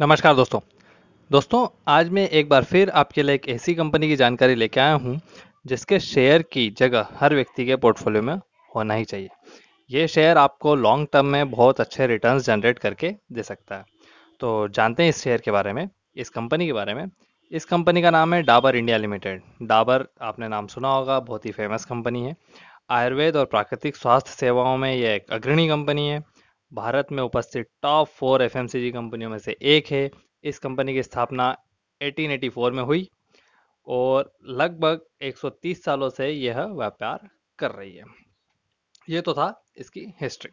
नमस्कार दोस्तों। दोस्तों, आज मैं एक बार फिर आपके लिए एक ऐसी कंपनी की जानकारी लेके आया हूँ, जिसके शेयर की जगह हर व्यक्ति के पोर्टफोलियो में होना ही चाहिए। ये शेयर आपको लॉन्ग टर्म में बहुत अच्छे रिटर्न जनरेट करके दे सकता है। तो जानते हैं इस शेयर के बारे में, इस कंपनी के बारे में। इस कंपनी का नाम है डाबर इंडिया लिमिटेड डाबर आपने नाम सुना होगा, बहुत ही फ़ेमस कंपनी है। आयुर्वेद और प्राकृतिक स्वास्थ्य सेवाओं में यह एक अग्रणी कंपनी है। भारत में उपस्थित टॉप फोर एफ़ कंपनियों में से एक है। इस कंपनी की स्थापना 1884 में हुई और लगभग 130 सालों से यह व्यापार कर रही है। ये तो था इसकी हिस्ट्री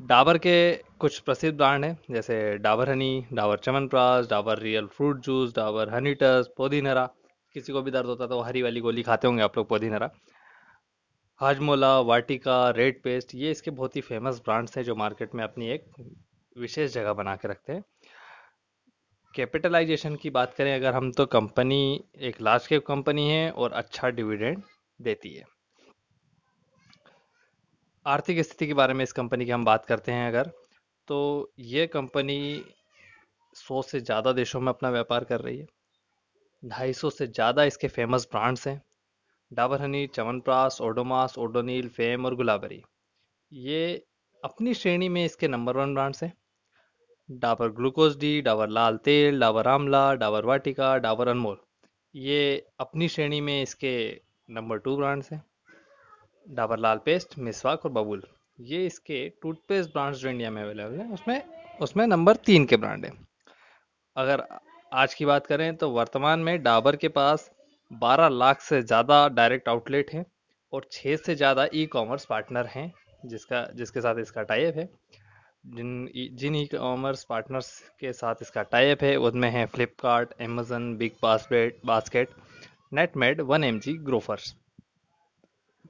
डाबर के कुछ प्रसिद्ध ब्रांड हैं, जैसे Dabur honey, Dabur Chyawanprash, Dabur real fruit juice Dabur honey टस पोदीनरा किसी को भी दर्द होता है तो हरी वाली गोली खाते होंगे आप लोग पोदीनरा हाजमोला, वाटिका, रेड पेस्ट, ये इसके बहुत ही फ़ेमस ब्रांड्स हैं जो मार्केट में अपनी एक विशेष जगह बना के रखते हैं। कैपिटलाइजेशन की बात करें, अगर हम तो कंपनी एक लार्ज कैप कंपनी है और अच्छा डिविडेंड देती है। आर्थिक स्थिति के बारे में इस कंपनी की हम बात करते हैं अगर तो ये कंपनी सौ से ज़्यादा देशों में अपना व्यापार कर रही है। ढाई सौ से ज़्यादा इसके फ़ेमस ब्रांड्स हैं। Dabur honey Chyawanprash Odomos, Odonil, Fem और गुलाबरी। ये अपनी श्रेणी में इसके नंबर वन ब्रांड्स हैं। डाबर ग्लूकोज डी, डाबर लाल तेल, डाबर आमला डाबर वाटिका, डाबर अनमोल। ये अपनी श्रेणी में इसके नंबर टू ब्रांड्स हैं। डाबर लाल पेस्ट, मिसवाक और बबुल। ये इसके टूथपेस्ट ब्रांड्स जो इंडिया में अवेलेबल हैं, उसमें उसमें नंबर तीन के ब्रांड हैं। अगर आज की बात करें तो वर्तमान में डाबर के पास 12 लाख से ज़्यादा डायरेक्ट आउटलेट हैं और 6 से ज़्यादा ई कॉमर्स पार्टनर हैं, जिसका, जिसके साथ इसका टाइप है। जिन जिन ई कॉमर्स पार्टनर्स के साथ इसका टाइप है, उनमें है Flipkart Amazon Big Basket Basket Netmed one MG जी ग्रोफर्स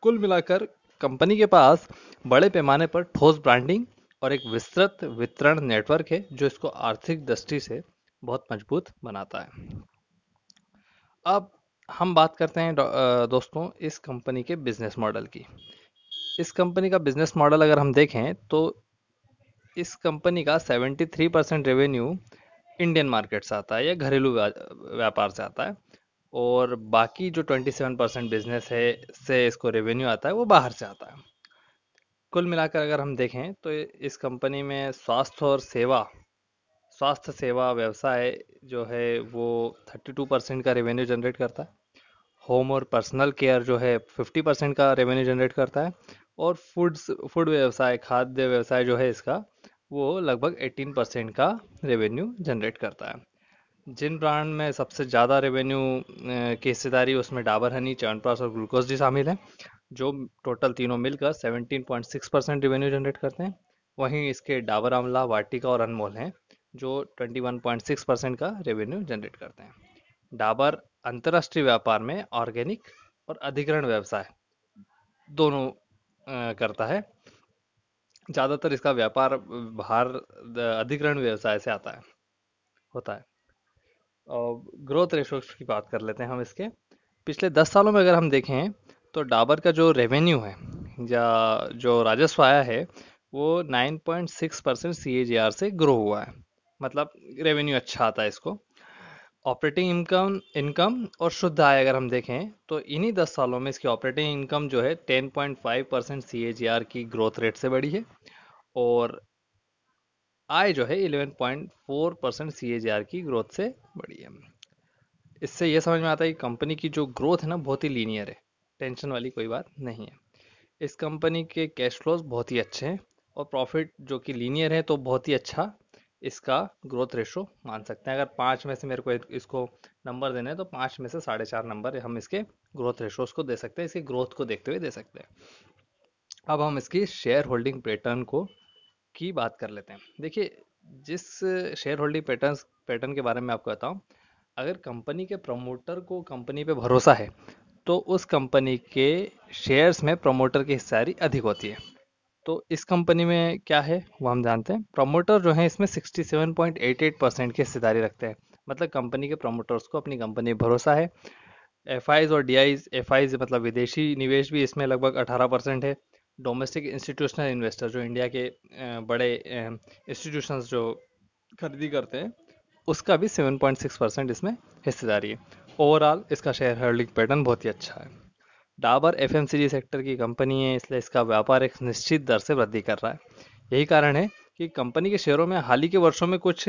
कुल मिलाकर कंपनी के पास बड़े पैमाने पर ठोस ब्रांडिंग और एक विस्तृत वितरण नेटवर्क है, जो इसको आर्थिक दृष्टि से बहुत मज़बूत बनाता है। अब हम बात करते हैं दोस्तों, इस कंपनी के बिज़नेस मॉडल की। इस कंपनी का बिज़नेस मॉडल अगर हम देखें तो इस कंपनी का 73 परसेंट रेवेन्यू इंडियन मार्केट से आता है या घरेलू व्यापार से आता है। और बाकी जो 27 परसेंट बिज़नेस है, से इसको रेवेन्यू आता है, वो बाहर से आता है। कुल मिलाकर अगर हम देखें तो इस कंपनी में स्वास्थ्य और सेवा स्वास्थ्य सेवा व्यवसाय जो है वो 32 परसेंट का रेवेन्यू जनरेट करता है। होम और पर्सनल केयर जो है 50 परसेंट का रेवेन्यू जनरेट करता है और फूड्स फ़ूड व्यवसाय, खाद्य व्यवसाय जो है इसका वो लगभग 18 परसेंट का रेवेन्यू जनरेट करता है। जिन ब्रांड में सबसे ज़्यादा रेवेन्यू की हिस्सेदारी उसमें डाबर हनी च्यवनप्राश और ग्लूकोज भी शामिल है, जो टोटल तीनों मिलकर 17.6 परसेंट रेवेन्यू जनरेट करते हैं। वहीं इसके डाबर आमला वाटिका और अनमोल हैं। जो 21.6 परसेंट का रेवेन्यू जनरेट करते हैं। डाबर अंतर्राष्ट्रीय व्यापार में ऑर्गेनिक और अधिग्रहण व्यवसाय दोनों करता है। ज़्यादातर इसका व्यापार बाहर अधिग्रहण व्यवसाय से आता है, होता है। और ग्रोथ रेशो की बात कर लेते हैं हम इसके। पिछले दस सालों में अगर हम देखें तो डाबर का जो रेवेन्यू है, या जो राजस्व आया है, वो 9.6 परसेंट सी से ग्रो हुआ है। मतलब रेवेन्यू अच्छा आता है इसको। ऑपरेटिंग इनकम इनकम और शुद्ध आय अगर हम देखें तो इन्हीं दस सालों में इसकी ऑपरेटिंग इनकम जो है 10.5 परसेंट सी की ग्रोथ रेट से बढ़ी है और आय जो है 11.4 परसेंट सी की ग्रोथ से बढ़ी है। इससे यह समझ में आता है कि कंपनी की जो ग्रोथ है ना, बहुत ही लीनियर है। टेंशन वाली कोई बात नहीं है। इस कंपनी के कैश फ्लोज बहुत ही अच्छे हैं और प्रॉफिट जो कि लीनियर है तो बहुत ही अच्छा इसका ग्रोथ रेशो मान सकते हैं। अगर पाँच में से मेरे को इसको नंबर देने हैं तो पाँच में से साढ़े चार नंबर हम इसके ग्रोथ रेशोज को दे सकते हैं। इसकी ग्रोथ को देखते हुए दे सकते हैं। अब हम इसकी शेयर होल्डिंग पैटर्न को की बात कर लेते हैं। देखिए, जिस शेयर होल्डिंग पैटर्न पैटर्न के बारे में आपको बताऊँ, अगर कंपनी के प्रमोटर को कंपनी पे भरोसा है तो उस कंपनी के शेयर्स में प्रमोटर की हिस्सेदारी अधिक होती है। तो इस कंपनी में क्या है, वो हम जानते हैं। प्रमोटर जो है, इसमें 67.88 परसेंट की हिस्सेदारी रखते हैं। मतलब कंपनी के प्रमोटर्स को अपनी कंपनी भरोसा है। एफ़ और डी आईज एफ़ मतलब विदेशी निवेश भी इसमें लगभग 18 परसेंट है। डोमेस्टिक इंस्टीट्यूशनल इन्वेस्टर जो इंडिया के बड़े इंस्टीट्यूशंस जो खरीदी करते हैं, उसका भी 7.6 परसेंट इसमें हिस्सेदारी है। ओवरऑल इसका शेयर होल्डिंग पैटर्न बहुत ही अच्छा है। डाबर एफएमसीजी सेक्टर की कंपनी है, इसलिए इसका व्यापार एक निश्चित दर से वृद्धि कर रहा है। यही कारण है कि कंपनी के शेयरों में हाल ही के वर्षों में कुछ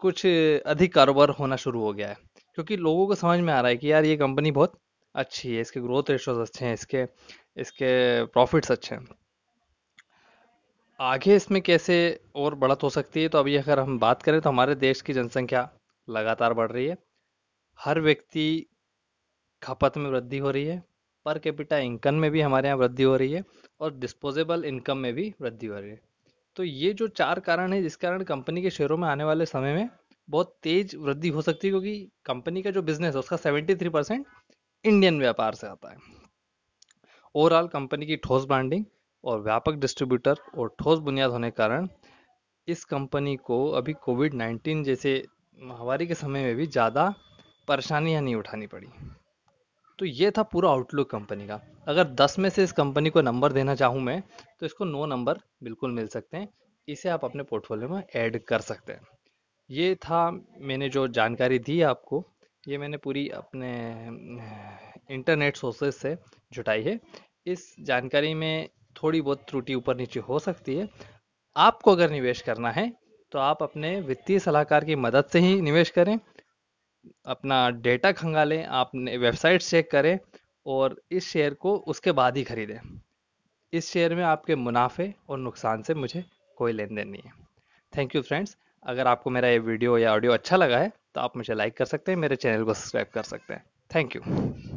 कुछ अधिक कारोबार होना शुरू हो गया है, क्योंकि लोगों को समझ में आ रहा है कि यार ये कंपनी बहुत अच्छी है, इसके ग्रोथ रेशोज अच्छे हैं, इसके इसके प्रॉफिट्स अच्छे हैं। आगे इसमें कैसे और बढ़त हो सकती है तो अभी अगर हम बात करें तो हमारे देश की जनसंख्या लगातार बढ़ रही है। हर व्यक्ति खपत में वृद्धि हो रही है पर कैपिटा इनकम में भी हमारे यहाँ वृद्धि हो रही है और डिस्पोजेबल इनकम में भी वृद्धि हो रही है। तो ये जो चार कारण है, जिस कारण कंपनी के शेयरों में आने वाले समय में बहुत तेज वृद्धि हो सकती है, क्योंकि कंपनी का जो बिज़नेस है, उसका 73 परसेंट इंडियन व्यापार से आता है। ओवरऑल कंपनी की ठोस ब्रांडिंग और व्यापक डिस्ट्रीब्यूटर और ठोस बुनियाद होने के कारण इस कंपनी को अभी कोविड 19 जैसे महामारी के समय में भी ज़्यादा परेशानियाँ नहीं उठानी पड़ी। तो ये था पूरा आउटलुक कंपनी का। अगर 10 में से इस कंपनी को नंबर देना चाहूँ मैं तो इसको नौ नंबर बिल्कुल मिल सकते हैं। इसे आप अपने पोर्टफोलियो में ऐड कर सकते हैं। ये था मैंने जो जानकारी दी आपको, ये मैंने पूरी अपने इंटरनेट सोर्सेज से जुटाई है। इस जानकारी में थोड़ी बहुत त्रुटि ऊपर नीचे हो सकती है। आपको अगर निवेश करना है तो आप अपने वित्तीय सलाहकार की मदद से ही निवेश करें। अपना डेटा खंगालें, आपने वेबसाइट चेक करें और इस शेयर को उसके बाद ही खरीदें। इस शेयर में आपके मुनाफे और नुकसान से मुझे कोई लेन देन नहीं है। थैंक यू फ्रेंड्स अगर आपको मेरा ये वीडियो या ऑडियो अच्छा लगा है तो आप मुझे लाइक कर सकते हैं, मेरे चैनल को सब्सक्राइब कर सकते हैं। Thank you